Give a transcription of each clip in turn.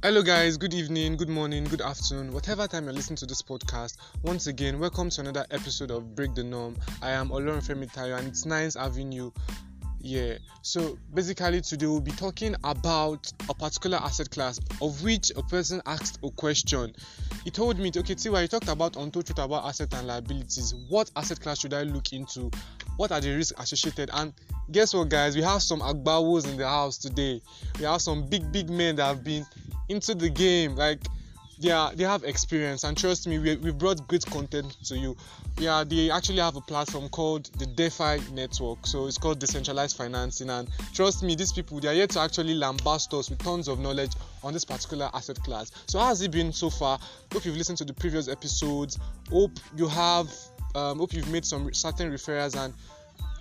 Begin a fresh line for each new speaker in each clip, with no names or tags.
Hello, guys. Good evening, good morning, good afternoon, whatever time you're listening to this podcast. Once again, welcome to another episode of Break the Norm. I am Olorun Femi Tayo, and it's Nines Avenue. Yeah. So basically, today we'll be talking about a particular asset class of which a person asked a question. He told me, okay, Tiwa, you talked about untold truth about asset and liabilities. What asset class should I look into? What are the risks associated? And guess what, guys? We have some agbawos in the house today. We have some big, big men that have been into the game. Like they are they have experience. And trust me we, we brought great content to you. Yeah they actually have a platform called the defi network. So it's called decentralized financing. And trust me these people they are here to actually lambast us with tons of knowledge on this particular asset class. So how has it been so far? Hope you've listened to the previous episodes. Hope you have um, hope you've made some certain referrals. And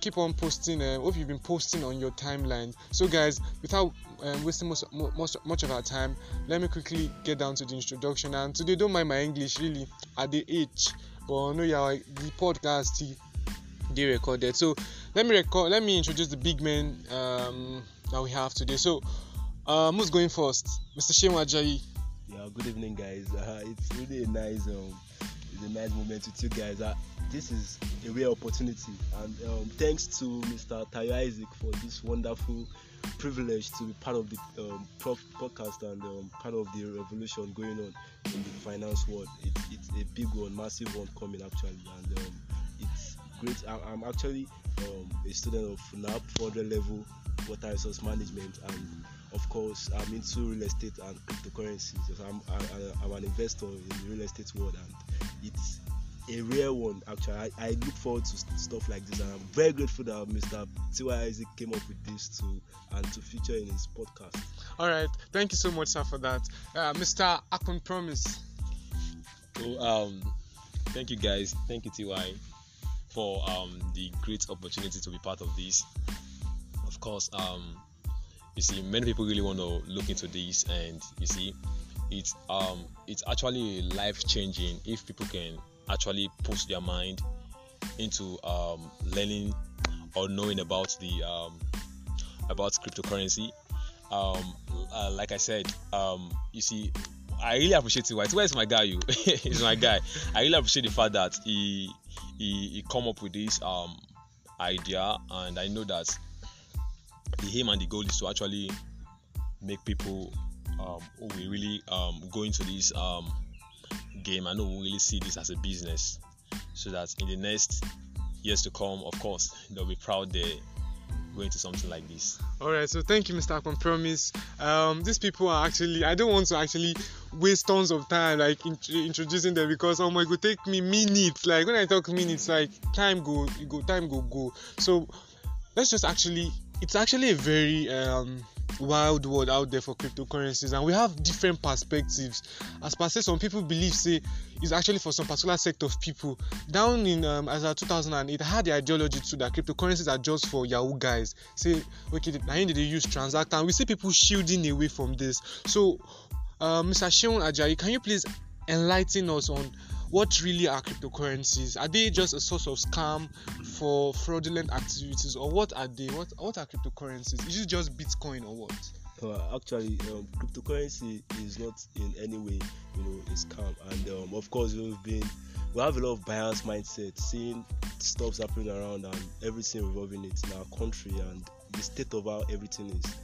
keep on posting. Uh, hope you've been posting on your timeline. So, guys, without um, wasting most, most much of our time, let me quickly get down to the introduction. And today, don't mind my English really at the age, but I know yeah, the podcast they recorded. So, let me record. Let me introduce the big men um, that we have today. So, um, who's going first, Mr. Shehu Ajayi?
Yeah, good evening, guys. Uh, it's really a nice, um, it's a nice moment with you guys. Uh, this is a real opportunity, and um, thanks to Mr. Tayo Isaac for this wonderful privilege to be part of the um, podcast and um, part of the revolution going on in the finance world. It, it's a big one, massive one coming actually, and um, it's great. I, am actually um, a student of FUNAAB 400 level water resource management, and of course, I'm into real estate and cryptocurrencies. I'm, I, I'm an investor in the real estate world, and it's a rare one actually. I, I, look forward to stuff like this, and I'm very grateful that Mr. Tiwa Isaac came up with this to and to feature in his podcast.
All right, thank you so much, sir, for that. Uh, Mr. Akon Promise.
So, um, thank you guys, thank you Ty for um the great opportunity to be part of this. Of course, um, you see, many people really want to look into this, and you see, it's um it's actually life changing if people can actually push their mind into um, learning or knowing about the um, about cryptocurrency. Um, uh, like I said, um, you see, I really appreciate it. Where is my guy? You, he's my guy. I really appreciate the fact that he he, he come up with this um, idea, and I know that the aim and the goal is to actually make people um, who will really um, go into this um, game. I know we really see this as a business, so that in the next years to come, of course, they'll be proud they going to something like this.
All right, so thank you, Mr. Akon Promise. Um, these people are actually, I don't want to actually waste tons of time like in, introducing them because oh my, could take me minutes. Like when I talk minutes, like time go, go, time go, go. So let's just actually, it's actually a very um wild world out there for cryptocurrencies and we have different perspectives. As per say some people believe say it's actually for some particular sect of people. Down in um, as of 2008 i had the ideology too that cryptocurrencies are just for yahoo guys. Say okay na him they use transact and we see people shielding away from this. So uh, mr Sheon ajayi can you please enlighten us on what really are cryptocurrencies? Are they just a source of scam for fraudulent activities, or what are they? What what are cryptocurrencies? Is it just Bitcoin or what?
Uh, actually, um, cryptocurrency is not in any way, you know, a scam. And um, of course, we've been we have a lot of bias mindset, seeing stuff happening around and everything revolving it in our country and the state of how everything is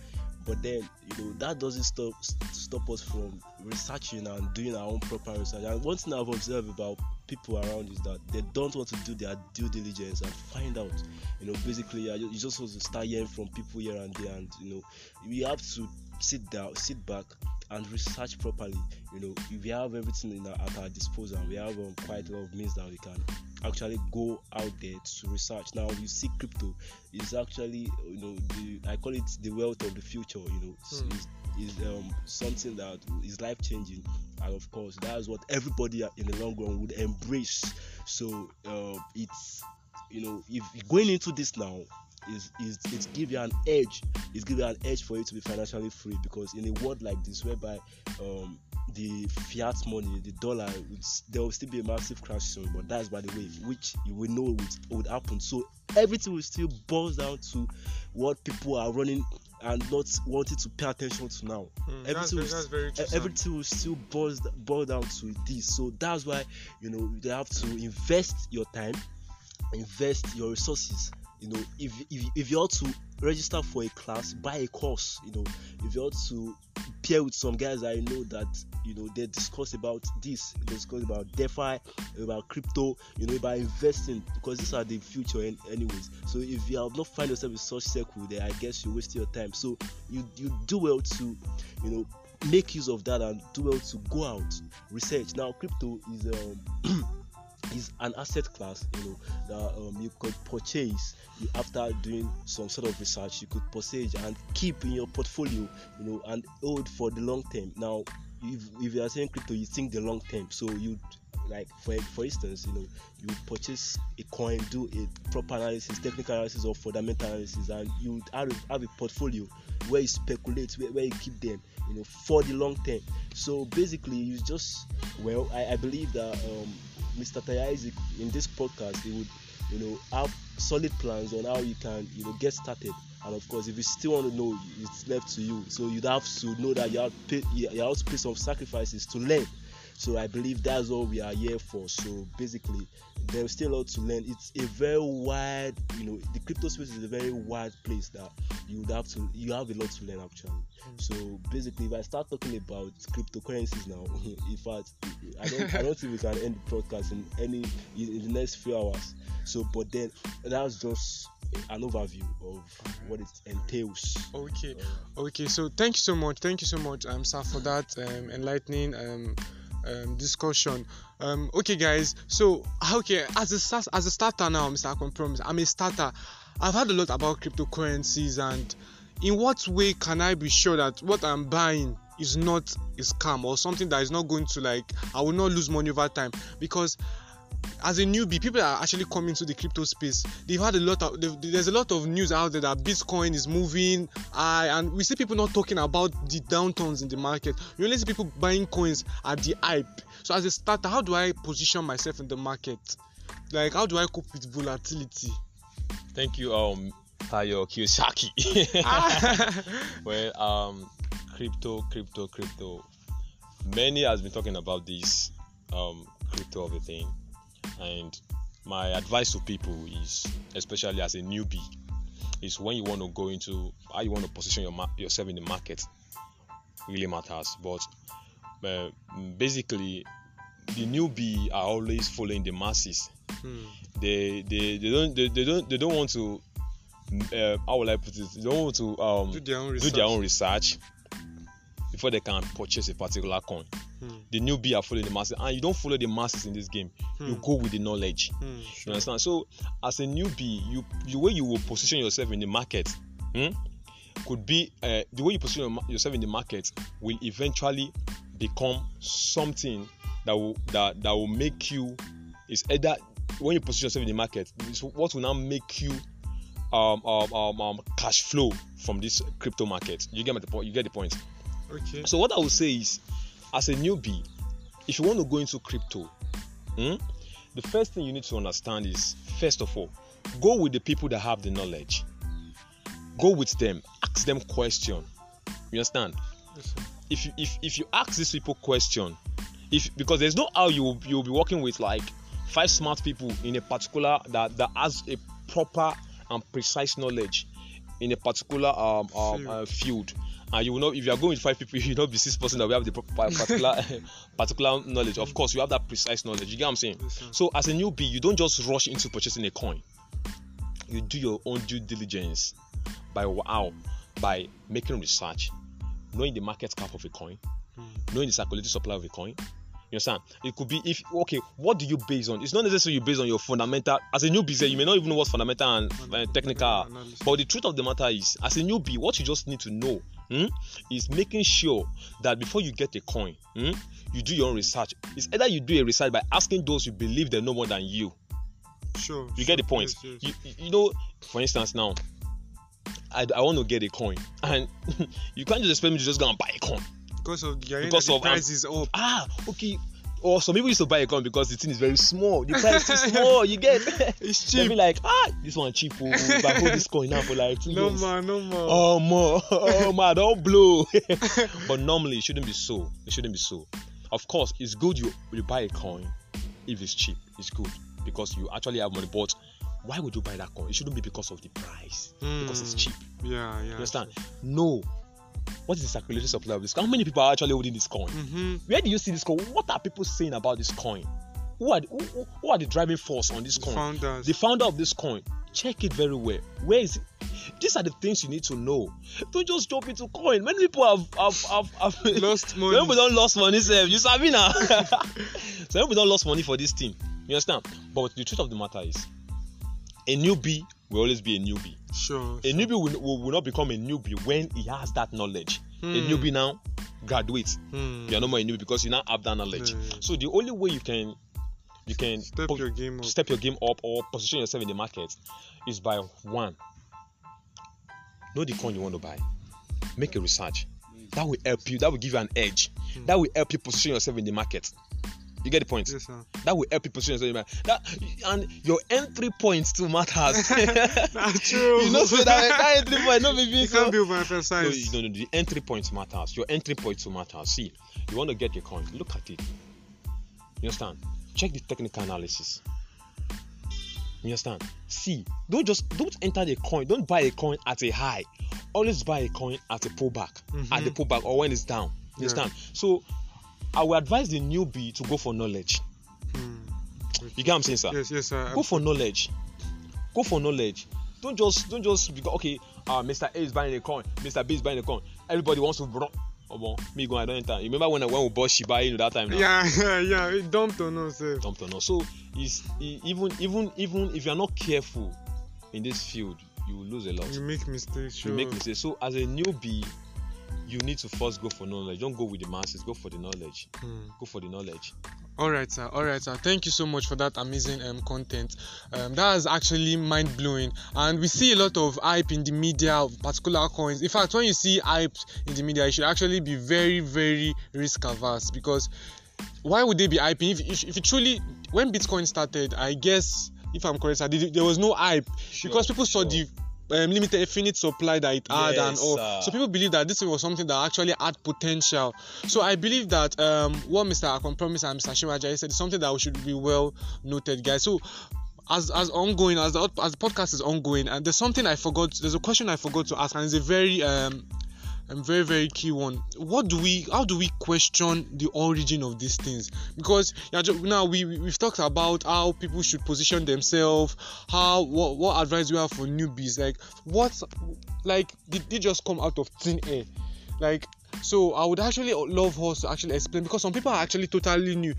but then you know that doesn't stop stop us from researching and doing our own proper research. And one thing i've observed about people around is that they don't want to do their due diligence and find out you know basically you just want to start hearing from people here and there and you know we have to sit down sit back and research properly. You know if we have everything in our, at our disposal. We have um, quite a lot of means that we can actually go out there to research. Now you see crypto is actually you know the i call it the wealth of the future you know. Mm. is, is um, something that is life changing and of course that's what everybody in the long run would embrace. So uh, it's you know if going into this now is is it give you an edge it's give you an edge for you to be financially free because in a world like this whereby um, the fiat money, the dollar, there will still be a massive crash soon, but that's by the way, which you will know would, would happen. So everything will still boils down to what people are running and not wanting to pay attention to now.
Mm,
everything
very,
will
that's very true. Sam.
everything will still boils boil down to this so that's why you know they have to invest your time invest your resources you know if if, if you ought to register for a class buy a course you know if you ought to pair with some guys i know that you know they discuss about this they discuss about defi about crypto you know about investing because these are the future an- anyways. So if you have not find yourself in such circle then i guess you're wasting your time. So you you do well to you know make use of that and do well to go out research. Now crypto is um is an asset class you know that um, you could purchase you, after doing some sort of research you could purchase and keep in your portfolio you know and hold for the long term. Now if, if you are saying crypto you think the long term. So you like for for instance you know you purchase a coin do a proper analysis technical analysis or fundamental analysis and you have a, have a portfolio where you speculate where, where you keep them you know for the long term. So basically you just well i, I believe that um, mr Tayo Isaac in this podcast he would you know have solid plans on how you can you know get started. And of course if you still want to know it's left to you. So you'd have to know that you have to pay you have to pay some sacrifices to learn so i believe that's all we are here for. So basically there's still a lot to learn. It's a very wide you know the crypto space is a very wide place that you would have to you have a lot to learn actually. So basically if i start talking about cryptocurrencies now in fact i don't i don't think we can end the podcast in any in the next few hours. So but then that's just an overview of what it entails.
Okay.
Uh,
Okay, so thank you so much. Thank you so much, um, sir, for that um, enlightening um, um, discussion. Um, okay, guys. So, okay, as a as a starter now, Mr. Akon Promise, I'm a starter. I've heard a lot about cryptocurrencies, and in what way can I be sure that what I'm buying is not a scam or something that is not going to like I will not lose money over time? Because as a newbie, people are actually coming to the crypto space. They've had a lot of there's a lot of news out there that Bitcoin is moving, high, and we see people not talking about the downturns in the market. You only see people buying coins at the hype. So as a starter, how do I position myself in the market? Like how do I cope with volatility?
Thank you, um, Tayo Kiyosaki. Well, um, crypto, crypto, crypto. Many has been talking about this um, crypto of a thing, and my advice to people is, especially as a newbie, is when you want to go into how you want to position your ma- yourself in the market, really matters. But uh, basically, the newbie are always following the masses
Hmm.
they they, they don't they, they don't they don't want to uh, how will I put it they don't want to um
do their
do their own research before they can purchase a particular coin.
Hmm.
The newbie are following the masses, and you don't follow the masses in this game. You
Hmm.
go with the knowledge.
Hmm,
You understand? So, as a newbie, you the way you will position yourself in the market, hmm, could be uh, the way you position yourself in the market will eventually become something that will that that will make you is either when you position yourself in the market, what will now make you um, um, um, um cash flow from this crypto market. You get my point. You get the point.
Okay.
So what I would say is, as a newbie, if you want to go into crypto, hmm, the first thing you need to understand is first of all, go with the people that have the knowledge. Go with them, ask them question. You understand?
Yes.
If you if, if you ask these people question, if because there's no how you will- you will be working with like five smart people in a particular that that has a proper and precise knowledge in a particular um, um uh, field and you will not if you are going with five people you will not be six person that we have the particular particular knowledge. Of course you have that precise knowledge you get what i'm saying?
Yes,
so as a newbie you don't just rush into purchasing a coin. You do your own due diligence by wow by making research knowing the market cap of a coin
Hmm.
knowing the circulating supply of a coin. You understand? It could be if okay what do you base on? It's not necessarily you based on your fundamental as a newbie you may not even know what fundamental and uh, technical. are. But the truth of the matter is as a newbie what you just need to know hmm, is making sure that before you get a coin hmm, you do your own research it's either you do a research by asking those you believe they know more than you
Sure.
you
sure.
get the point
Yes, yes.
You, you know for instance now I, I want to get a coin and you can't just expect me to just go and buy a coin
because of the,
Because of, um,
price is up.
ah okay or some people used to buy a coin because the thing is very small. The price is small. You get
It's
They'll
cheap.
be like, ah, this one cheap. Oh, if I hold this coin now for like two
No
years.
man, no man.
Oh more, oh man, don't blow. but normally it shouldn't be so. It shouldn't be so. Of course, it's good you you buy a coin if it's cheap. It's good because you actually have money. But why would you buy that coin? It shouldn't be because of the price. Because it's
Mm.
cheap.
Yeah, yeah.
You understand? No. What is the circulatory supply of this coin? How many people are actually holding this coin?
Mm-hmm.
Where do you see this coin? What are people saying about this coin? Who are the, who, who- are the driving force on this coin?
Founders.
the founder of this coin check it very well where is it these are the things you need to know don't just jump into coin many people have have have, have
Lost money.
some people don lost money sef you sabi na some people don lost money for this thing you understand but the truth of the matter is a newbie will always be a newbie
Sure.
a newbie will, will, will not become a newbie when he has that knowledge a
Hmm.
newbie now graduates
Hmm.
you are no more a newbie because you now have that knowledge
Yeah.
so the only way you can you can
Step
po-
your game up.
step your game up or position yourself in the market is by one know the coin you want to buy make a research that will help you that will give you an edge
Hmm.
that will help you position yourself in the market you get the point
Yes, sir.
that will help you position yourself in the market that and your entry points too matters
That's true.
you know so that, that entry point no be
You
big
can't
so
be
no,
overemphasized.
no, no, the entry point matters. Your entry point to matter. See, you want to get your coin, look at it. You understand? Check the technical analysis. You understand? See, don't just don't enter the coin, don't buy a coin at a high. Always buy a coin at a pullback, at the
Mhm.
pullback or when it's down. You
Yeah.
understand? So I will advise the newbie to go for knowledge.
Hmm.
You get what I'm saying, sir?
Yes, yes, sir.
go for knowledge go for knowledge don't just don't just be okay uh mr a is buying a coin mr b is buying a coin everybody wants to run omo me go i don enter you remember when i when we bought shiba inu that time now
Yeah, yeah, yeah. Dumped on us. eh.
dumped on us so it's e- even even even if you are not careful in this field you will lose a lot
You make mistakes. Sure.
you make mistakes so as a newbie you need to first go for knowledge don't go with the masses go for the knowledge
Hmm.
go for the knowledge
All right, sir. All right, sir. Thank you so much for that amazing um, content. Um, that is actually mind blowing, and we see a lot of hype in the media of particular coins. In fact, when you see hype in the media, you should actually be very, very risk averse because why would they be hyping if, if, if it truly when Bitcoin started? I guess if I'm correct, sir, there there was no hype because people saw the um, limited infinite supply that it had and all. So people believe that this was something that actually had potential. So I believe that um, what Mr. Akon promised and Mr. Shimaja said is something that we should be well noted, guys. So as as ongoing as the as the podcast is ongoing, and there's something I forgot. There's a question I forgot to ask, and it's a very um. A very very key one. What do we? How do we question the origin of these things? Because now we we- we've talked about how people should position themselves, how what what advice we have for newbies. Like what, like did they just come out of thin air? Like so, I would actually love us to actually explain because some people are actually totally new.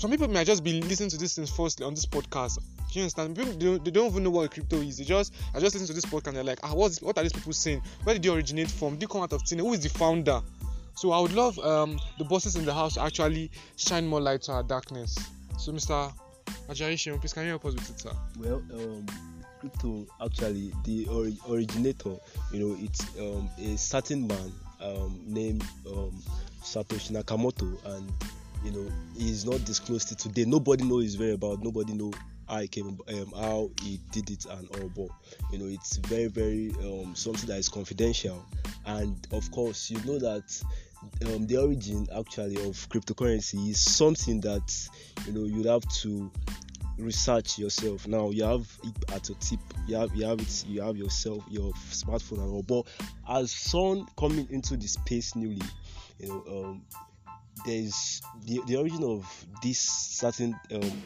Some people might just be listening to this things firstly on this podcast. Do you understand? People don't, they don't even know what crypto is. They just I just listen to this podcast and they're like, ah, what's what are these people saying? Where did they originate from? Did they come out of thin? Who is the founder? So I would love um, the bosses in the house to actually shine more light to our darkness. So Mr. Ajayi please can you help us with it, sir?
Well, um, crypto actually the ori- originator, you know, it's um, a certain man um, named um, Satoshi Nakamoto, and you know, he's not disclosed to today. Nobody knows his whereabouts. Nobody know how he came, um, how he did it, and all. But you know, it's very, very um, something that is confidential. And of course, you know that um, the origin actually of cryptocurrency is something that you know you'd have to research yourself now you have it at your tip you have you have it you have yourself your smartphone and all but as someone coming into the space newly you know um there's the, the origin of this certain um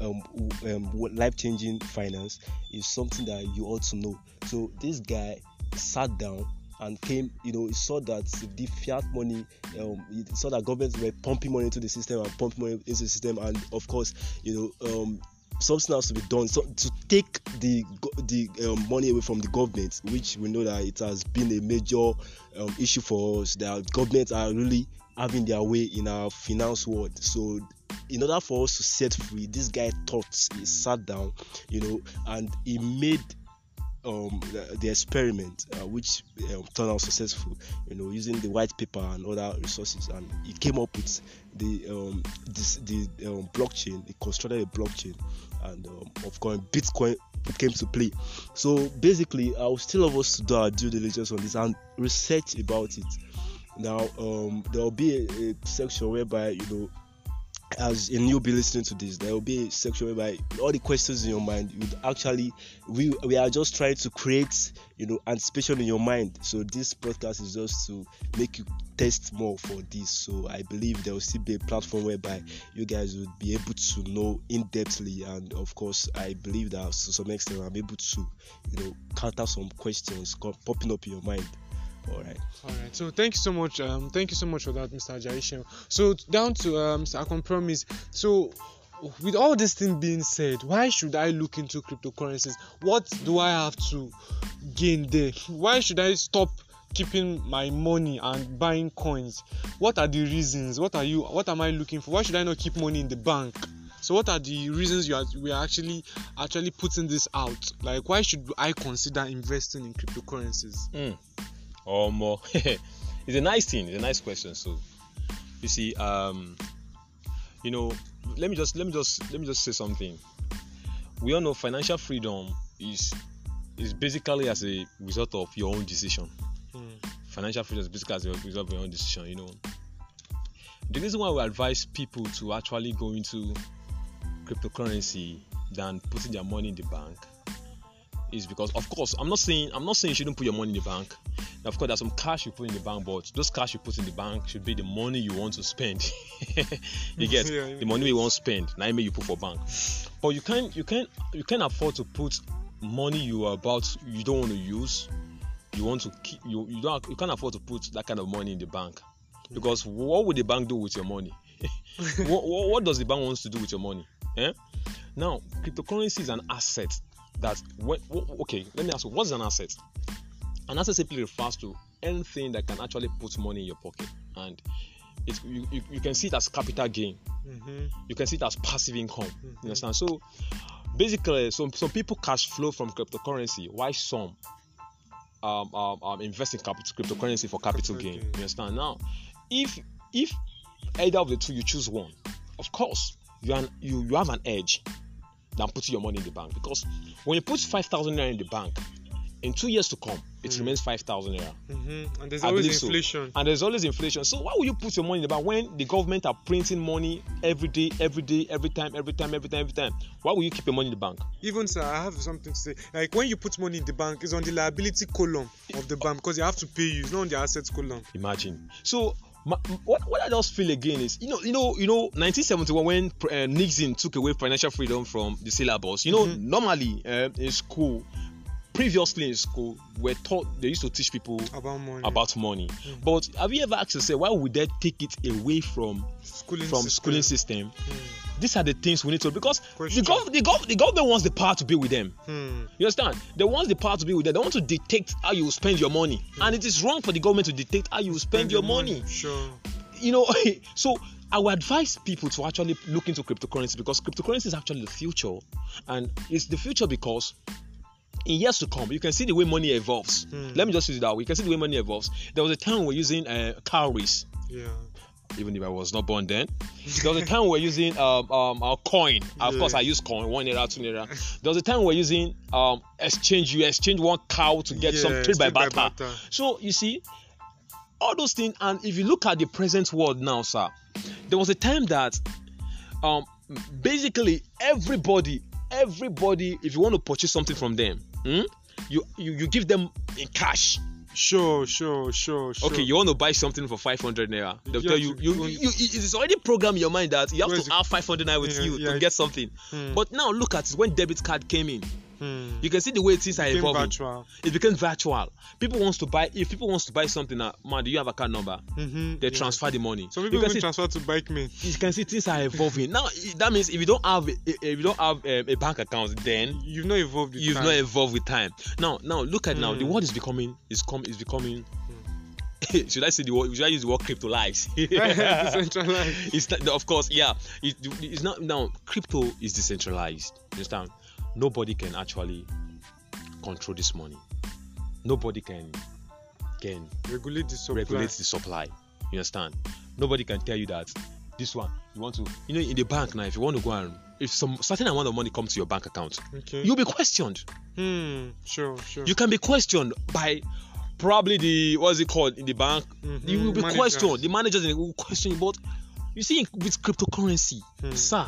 um, um life-changing finance is something that you ought to know. So this guy sat down and came you know he saw that the fiat money um he saw that governments were pumping money into the system and pumping money into the system and of course you know um something has to be done. So to take the the um, money away from the government which we know that it has been a major um, issue for us that governments are really having their way in our finance world so in order for us to set free this guy thought he sat down you know and he made um, the, the experiment uh, which um, turned out successful. You know, using the white paper and other resources, and he came up with the um, this, the um, blockchain. He constructed a blockchain, and um, of course, Bitcoin came to play. So basically, I will still have us to do our due diligence on this and research about it. Now, um, there will be a, a section whereby you know as a newbie listening to this, there will be a section whereby all the questions in your mind would actually we we are just trying to create you know anticipation in your mind. So this podcast is just to make you test more for this. So I believe there will still be a platform whereby you guys would be able to know in depthly, and of course I believe that to some extent I'm able to you know counter some questions popping up in your mind. All right.
All right. So thank you so much. Um, thank you so much for that, Mr. Jaishem. So down to um, Mr. Akon Promise. So with all this thing being said, why should I look into cryptocurrencies? What do I have to gain there? Why should I stop keeping my money and buying coins? What are the reasons? What are you? What am I looking for? Why should I not keep money in the bank? So what are the reasons you are we are actually actually putting this out? Like why should I consider investing in cryptocurrencies?
Mm or more it's a nice thing it's a nice question so you see um you know let me just let me just let me just say something. We all know financial freedom is is basically as a result of your own decision. Mm. financial freedom is basically as a result of your own decision you know. The reason why we advise people to actually go into cryptocurrency than putting their money in the bank is because of course i'm not saying i'm not saying you shouldn't put your money in the bank of course there's some cash you put in the bank but those cash you put in the bank should be the money you want to spend. You get? Yeah, the money you want to spend now you put for bank. But you can't you can't you can't afford to put money you are about you don't want to use. You want to keep you you don't you can't afford to put that kind of money in the bank. Because what would the bank do with your money? What, what, what, does the bank wants to do with your money? Eh? now cryptocurrency is an asset that when, okay let me ask you what's an asset an asset simply refers to anything that can actually put money in your pocket. And it, you, you, you can see it as capital gain. Mm-hmm. you can see it as passive income. Mm-hmm. you understand? So basically some, some people cash flow from cryptocurrency why some um, um, um, invest in capital, cryptocurrency for capital gain. You understand? Now if if either of the two you choose one of course you, are, you, you have an edge than putting your money in the bank. Because when you put 5,000 naira in the bank, in two years to come, it mm. remains 5,000 naira.
Mm-hmm. And there's always inflation.
So. And there's always inflation. So why would you put your money in the bank when the government are printing money every day, every day, every time, every time, every time, every time? Why would you keep your money in the bank?
Even sir, I have something to say. Like when you put money in the bank, it's on the liability column of the bank because they have to pay you. It's not on the assets column.
Imagine. So what, what I just feel again is you know you know you know 1971 when uh, Nixon took away financial freedom from the syllabus you know mm-hmm. normally uh, in school previously in school we're taught they used to teach people
about money
about money mm-hmm. but have you ever asked yourself why would they take it away from schooling from system. schooling system mm these are the things we need to because the, gov- the, gov- the government wants the power to be with them. Hmm. You understand? They want the power to be with them. They want to dictate how you spend your money, hmm. and it is wrong for the government to dictate how you spend, spend your money. money.
Sure.
You know, so I would advise people to actually look into cryptocurrency because cryptocurrency is actually the future, and it's the future because in years to come, you can see the way money evolves. Hmm. Let me just use it that way. You can see the way money evolves. There was a time we are using uh, cowries.
Yeah
even if I was not born then. There was a time we were using um, um, our coin. Yeah. Of course, I use coin, one naira, two naira. There was a time we were using um, exchange. You exchange one cow to get yeah, some trade by barter. by barter. So you see, all those things. And if you look at the present world now, sir, there was a time that um, basically everybody, everybody, if you want to purchase something from them, hmm, you, you you give them in cash
Sure, sure, sure, sure.
Okay, you want to buy something for 500 naira. They'll you tell you, you, you, you, it's already programmed in your mind that you have to have 500 naira with yeah, you yeah, to get something. Hmm. But now look at it when debit card came in. Hmm. You can see the way things are evolving. Virtual. It became virtual. People wants to buy. If people wants to buy something, uh, man, do you have a card number?
Mm-hmm,
they yeah. transfer the money.
So people you can see, transfer to bike me.
You can see things are evolving. now that means if you don't have if you don't have um, a bank account, then
you've not evolved.
you've
time.
not evolved with time. Now, now look at mm. now. The hmm. world is becoming is come is becoming should I say the word? Should I use the word cryptolize? decentralized. it's not, of course, yeah. It, it's not now. Crypto is decentralized. You understand? Nobody can actually control this money. Nobody can can
Regulate the supply.
regulate the supply. You understand? Nobody can tell you that this one you want to you know in the bank now if you want to go and if some certain amount of money comes to your bank account,
Okay.
you'll be questioned.
Hmm. Sure. Sure.
You can be questioned by probably the what's it called in the bank.
Mhm,
You will be
managers.
questioned. The managers will question you. But you see, with cryptocurrency,
Hmm.
sir,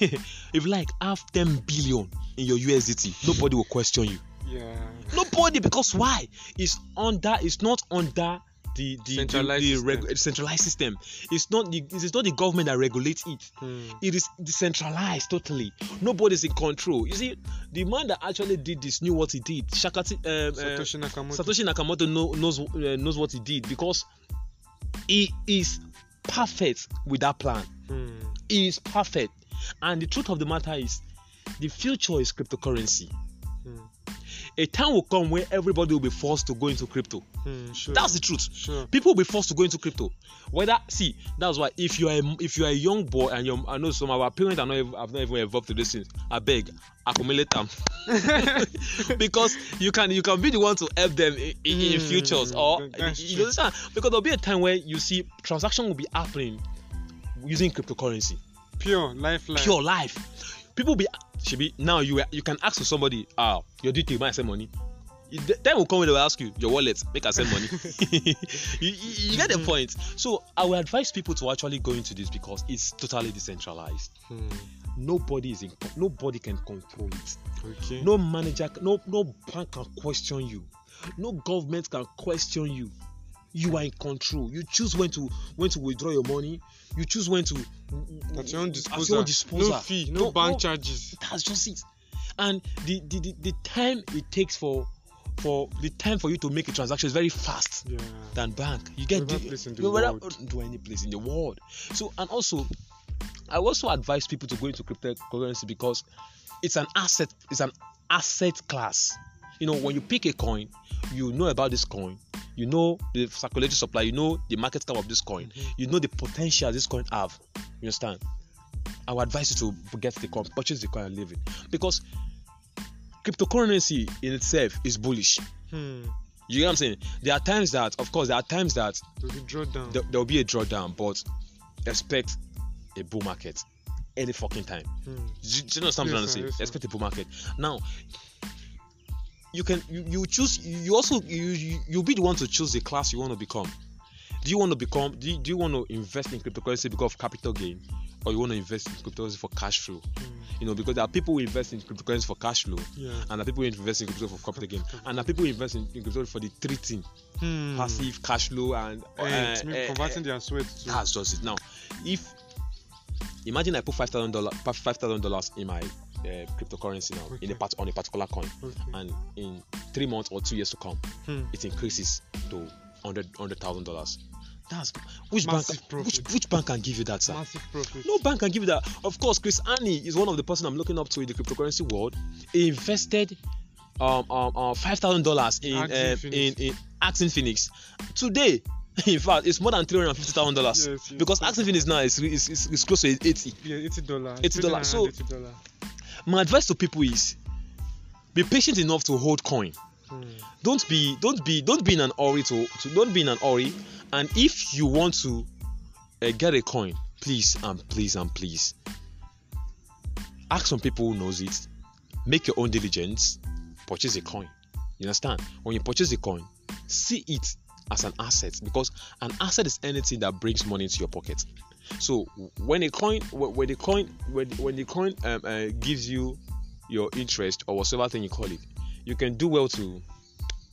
if like have 10 billion in your USDT, nobody will question you.
Yeah.
Nobody, because why? It's under. It's not under the the
Centralized
the, the
system.
centralized system. It's not the it is not the government that regulates it.
Hmm.
It is decentralized totally. Nobody's in control. You see, the man that actually did this knew what he did. Shakati, um, uh,
Satoshi Nakamoto.
Satoshi Nakamoto know, knows uh, knows what he did because he is perfect with that plan.
Hmm.
He is perfect, and the truth of the matter is, the future is cryptocurrency.
Hmm.
A time will come where everybody will be forced to go into crypto.
Hmm. Sure.
That's the truth.
Sure.
People will be forced to go into crypto. Whether see, that's why if you are a, if you are a young boy and you I know some of our parents are not even, have not even evolved to this thing. I beg, accumulate them because you can you can be the one to help them in, in, in
Hmm,
futures or you
true.
understand because there'll be a time where you see transaction will be happening using cryptocurrency
Pure lifeline.
pure life people be should be now you you can ask to somebody ah your detail might send money. Time will come when they will ask you your wallet make I send money? You, you, you get the point. So I will advise people to actually go into this because it's totally decentralized.
Hmm.
nobody is in nobody can control it.
Okay.
no manager no no bank can question you. No government can question you you are in control you choose when to when to withdraw your money you choose when to
At your own
at
disposal.
your own disposal.
No fee. No, bank charges.
that's just it and the, the the the time it takes for for the time for you to make a transaction is very fast
Yeah.
than bank you get
Wherever
the,
place in the
no matter- do any place in the world so and also i also advise people to go into cryptocurrency because it's an asset it's an asset class you know when you pick a coin you know about this coin you know the circulatory supply you know the market cap of this coin
Mhm.
you know the potential this coin have you understand i would advise you to get the coin purchase the coin and leave it because cryptocurrency in itself is bullish
Hmm.
you get what i'm saying there are times that of course there are times that
To be draw down.
there will be a drawdown but expect a bull market any fucking time
Hmm.
do you, do you know what I'm
Yes,
to say?
yes.
Expect a bull market. Now, you can you, you choose. You also you, you you'll be the one to choose the class you want to become. Do you want to become? Do you, do you want to invest in cryptocurrency because of capital gain, or you want to invest in cryptocurrency for cash flow?
Hmm.
You know, because there are people who invest in cryptocurrency for cash flow,
Yeah.
and there are people who invest in crypto for capital gain, and there are people who invest in, in crypto for the three thing:
Hmm.
passive, cash flow, and uh, uh,
converting their sweat to.
that's just it. Now, if imagine I put five thousand dollars, five thousand dollars in my uh, cryptocurrency now in a part on a particular coin,
Okay.
and in three months or two years to come,
Hmm.
it increases to hundred hundred thousand dollars. That's which
Massive
bank? Which,
profit.
which bank can give you that, sir?
Massive profit.
No bank can give you that. Of course, Chris Annie is one of the person I'm looking up to in the cryptocurrency world. He invested um, um, um five thousand dollars in uh, in in Axie Infinity. Today, in fact, it's more than three hundred fifty thousand dollars
Yes, yes.
because Axie Infinity now is, is, is, is close to eighty.
Yeah, eighty dollars.
$80. So-
eighty dollars.
My advice to people is be patient enough to hold coin. Don't be don't be don't be in an hurry to, to don't be in an hurry. And if you want to uh, get a coin, please and please and please ask some people who knows it. Make your own diligence. Purchase a coin. You understand? When you purchase a coin, see it as an asset because an asset is anything that brings money into your pocket. So when a coin, when the coin, when when the coin um, uh, gives you your interest or whatever thing you call it, you can do well to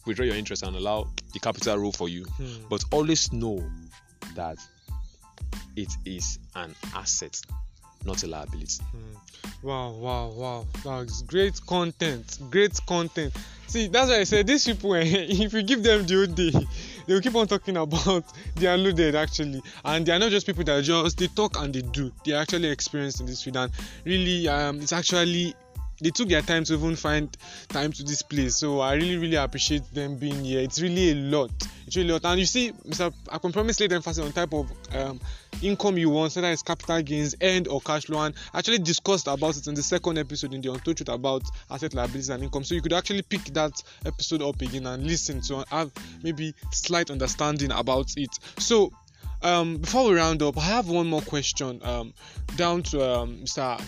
withdraw your interest and allow the capital rule for you.
Hmm.
But always know that it is an asset, not a liability.
Wow, wow, wow. That's great content. Great content. See, that's why I said these people, if you give them the whole day, they will keep on talking about they are loaded actually. And they are not just people that just they talk and they do. They are actually experienced in this field. And really, um, it's actually they took their time to even find time to this place. So I really, really appreciate them being here. It's really a lot. It's really a lot. And you see, Mr. Akon Promise later emphasis on type of um, income you want, whether it's capital gains, end or cash flow. And actually discussed about it in the second episode in the Untold Truth about asset liabilities and income. So you could actually pick that episode up again and listen to have maybe slight understanding about it. So um, before we round up, I have one more question um, down to um, Mr.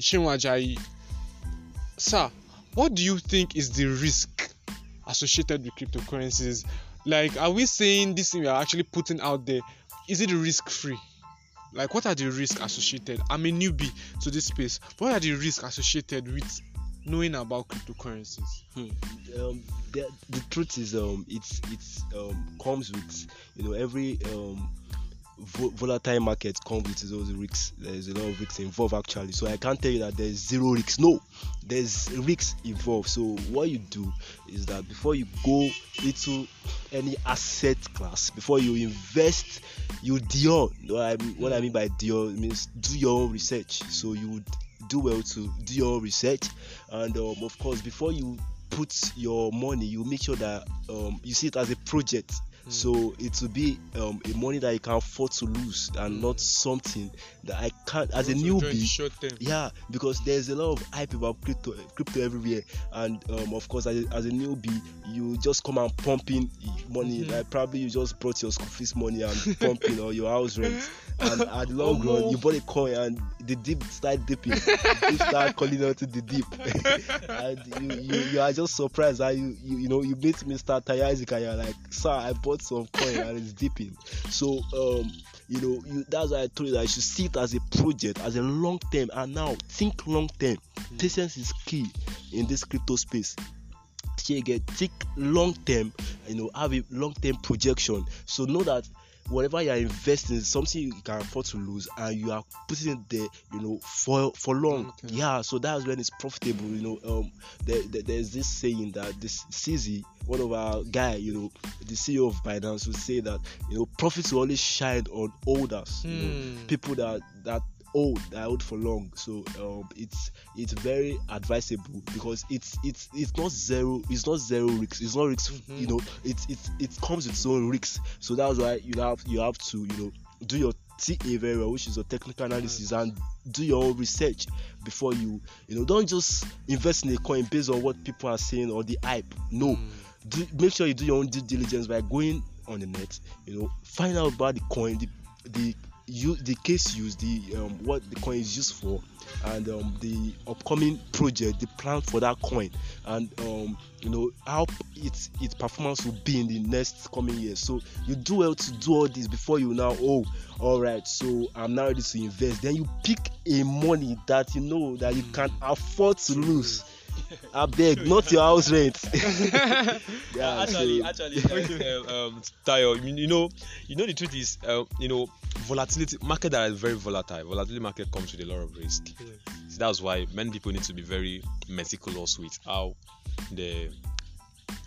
Shinwajayi. Sir, what do you think is the risk associated with cryptocurrencies? Like, are we saying this thing we are actually putting out there? Is it risk free? Like, what are the risks associated? I'm a newbie to this space. What are the risks associated with knowing about cryptocurrencies?
Hmm. Um, the, the truth is, um, it's it's um, comes with you know every um, volatile market comes with own risks. There's a lot of risks involved actually. So I can't tell you that there's zero risks. No, there's risks involved. So what you do is that before you go into any asset class, before you invest, you do what I mean, what I mean by do means do your own research. So you do well to do your research, and um, of course before you put your money, you make sure that um, you see it as a project so it will be um, a money that you can afford to lose and not something that I can't as a newbie. Yeah, because there's a lot of hype about crypto, crypto everywhere, and um, of course as a, as a newbie, you just come and pumping money. Mm-hmm. Like probably you just brought your school fees money and pumping or your house rent, and at the long oh, run you bought a coin and the dip start dipping, the dip start calling out to the dip, and you, you, you are just surprised that you you, you know you meet Mr. Tayazik and you're like, sir, I bought some coin and it's dipping. So um, you know, you, that's why I told you that you should see it as a project, as a long term. And now think long term. Mm. Patience is key in this crypto space. Get think long term, you know, have a long term projection. So know that whatever you are investing is something you can afford to lose and you are putting it there you know for for long okay. yeah so that's when it's profitable you know um there, there, there's this saying that this CZ one of our guy you know the CEO of Binance would say that you know profits will always shine on holders mm. you know hmm. people that that old I hold for long. So um, it's it's very advisable because it's it's it's not zero it's not zero risks. It's not risks mm-hmm. you know it's it's it comes with its own risks. So that's why you have you have to you know do your TA very well which is your technical analysis and do your own research before you you know don't just invest in a coin based on what people are saying or the hype. No. Mm. do, make sure you do your own due diligence by going on the net you know find out about the coin the the use the case used the um, what the coin is used for and um, the upcoming project the plan for that coin and um, you know how its its performance will be in the next coming years. So you do well to do all this before you now oh all right so i'm now ready to invest. Then you pick a money that you know that you can afford to lose I beg, not your house rent.
yeah, actually, so. actually, uh, um, Tayo, you know, you know the truth is, uh, you know, volatility market that is very volatile. Volatility market comes with a lot of risk. So that's why many people need to be very meticulous with how they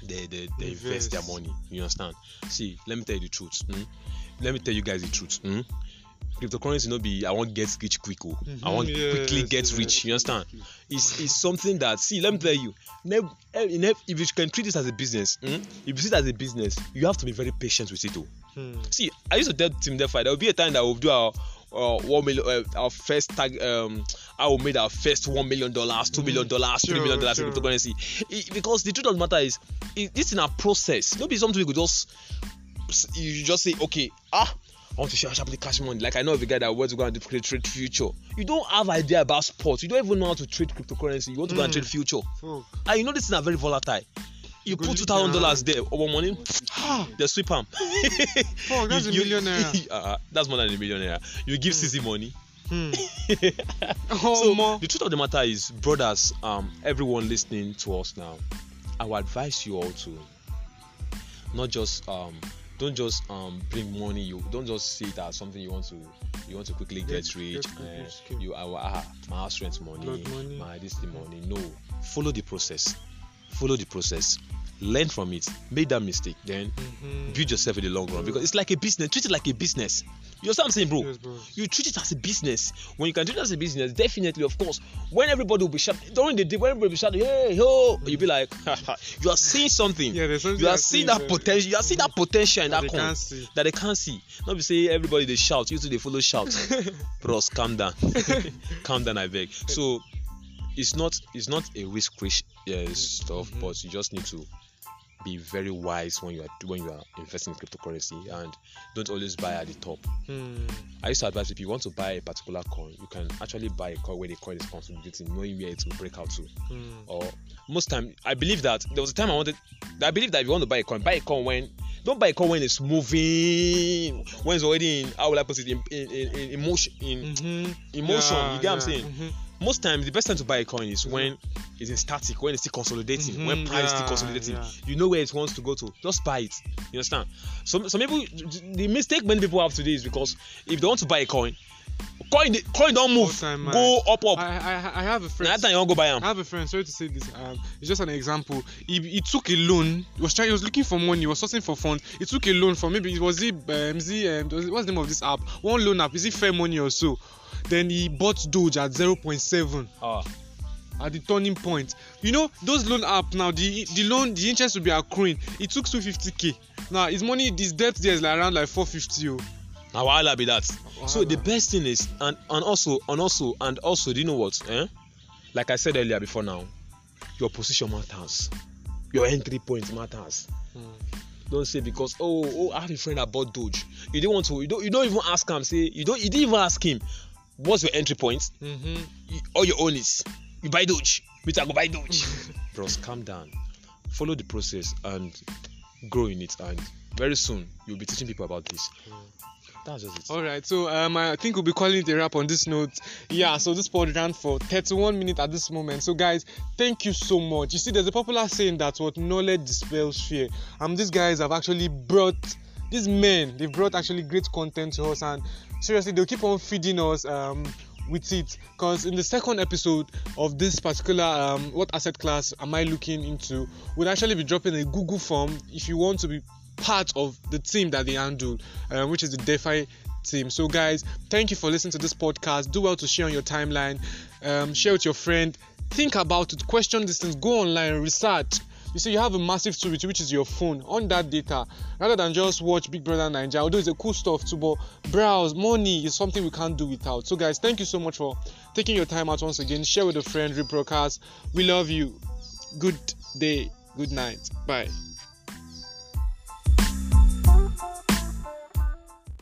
they they, they invest their money. You understand? See, let me tell you the truth. Mm? Let me tell you guys the truth. Mm? Cryptocurrency no be i wan get rich quick o oh. mm-hmm, i wan yes, quickly get yes, rich you understand it's it's something that see let me tell you eh, if you can treat this as a business mm, if you see it as a business you have to be very patient with it o oh. hmm. see i used to tell team defi there will be a time that we will do our uh, one million uh, our first tag um how we made our first one million dollars two million mm-hmm. dollars three million dollars in cryptocurrency it, because the truth of the matter is it, this in a process no be something we go just you just say okay ah I want to share sharply cash money. Like I know of a guy that wants to go and trade, trade future. You don't have idea about sports. You don't even know how to trade cryptocurrency. You want to mm. go and trade hmm. future. Oh. And you know this is are very volatile. You put two thousand dollars there over money, they sweep them.
oh, that's you, a millionaire.
You, uh, that's more than a millionaire. You give mm. CZ money.
Hmm.
oh, so the truth of the matter is, brothers, um, everyone listening to us now, I would advise you all to not just um don't just um bring money. You don't just see it as something you want to you want to quickly get, get rich get uh, you are ah, my house rent money,
money,
my this the money. No follow the process. Follow the process learn from it, make that mistake, then
Mhm.
build yourself in the long run because it's like a business. Treat it like a business. You understand what I'm saying, bro?
Yes, bro.
You treat it as a business. When you can treat it as a business, definitely, of course, when everybody will be shouting during the day, when everybody will be shouting, hey, ho, you'll be like, you are seeing something.
Yeah, there's something
you are seeing that potential. You are seeing that potential in
That
that
they can't see.
that they can't see. Not be say everybody they shout, you too they follow shout. Bros, calm down, calm down, I beg. So it's not it's not a risk uh, stuff,
Mhm.
but you just need to be very wise when you are when you are investing in cryptocurrency and don't always buy at the top.
Hmm.
I used to advise if you want to buy a particular coin, you can actually buy a coin where the coin is consolidating, knowing where it will break out to.
Hmm.
Or most time, I believe that there was a time I wanted. I believe that if you want to buy a coin, buy a coin when don't buy a coin when it's moving, when it's already in how will I put it in in, in, in emotion in
Mhm.
emotion.
Yeah,
you get what I'm
yeah.
saying?
Mhm.
Most times, the best time to buy a coin is when it's in static, when it's still consolidating, when
Mhm,
price is still consolidating.
yeah.
You know where it wants to go to. Just buy it. You understand? Some some people, the mistake many people have today is because if they want to buy a coin, coin coin don't move,
time,
go up up.
I, I I have a
Now
friend.
that time you want go buy
I have a friend. Sorry to say this. Um, it's just an example. He, he took a loan. He was trying. He was looking for money. He was sourcing for funds. He took a loan from maybe it was it um, is it, um what's the name of this app? One loan app. Is it Fair Money or so? Then he bought Doge at zero point seven
Ah,
at the turning point. You know those loan app now. The the loan the interest will be accruing. He took two fifty k. Now his money his debt there is like around like four fifty. Oh.
now wahala be that. So the
Wahala.
best thing is, and and also and also and also, do you know what? Eh? Like I said earlier before now, your position matters. Your entry point matters.
Hmm.
Don't say because oh oh I have a friend that bought Doge. You don't want to. You don't. You don't even ask him. Say you don't. You didn't even ask him. What's your entry point?
Mm-hmm.
You- all your own is you buy Doge. Me too, I go buy Doge. Bros, calm down. Follow the process and grow in it. And very soon you'll be teaching people about this. That's just it.
All right, so um, I think we'll be calling it a wrap on this note. Yeah, so this pod ran for 31 minutes at this moment. So, guys, thank you so much. You see, there's a popular saying that what knowledge dispels fear. Um, these guys have actually brought these men. They've brought actually great content to us, and seriously, they'll keep on feeding us. Um, with it. Because in the second episode of this particular um, what asset class am i looking into we'll actually be dropping a google form if you want to be part of the team that they handle um, which is the defi team. So guys thank you for listening to this podcast. Do well to share on your timeline. Um, share with your friend. Think about it. Question these things. Go online research you see you have a massive tool with you, which is your phone on that data. Rather than just watch big brother nigeria although it's a cool stuff too but browse money is something we can't do without. So guys thank you so much for taking your time out once again. Share with a friend rebroadcast we love you. Good day good night. Bye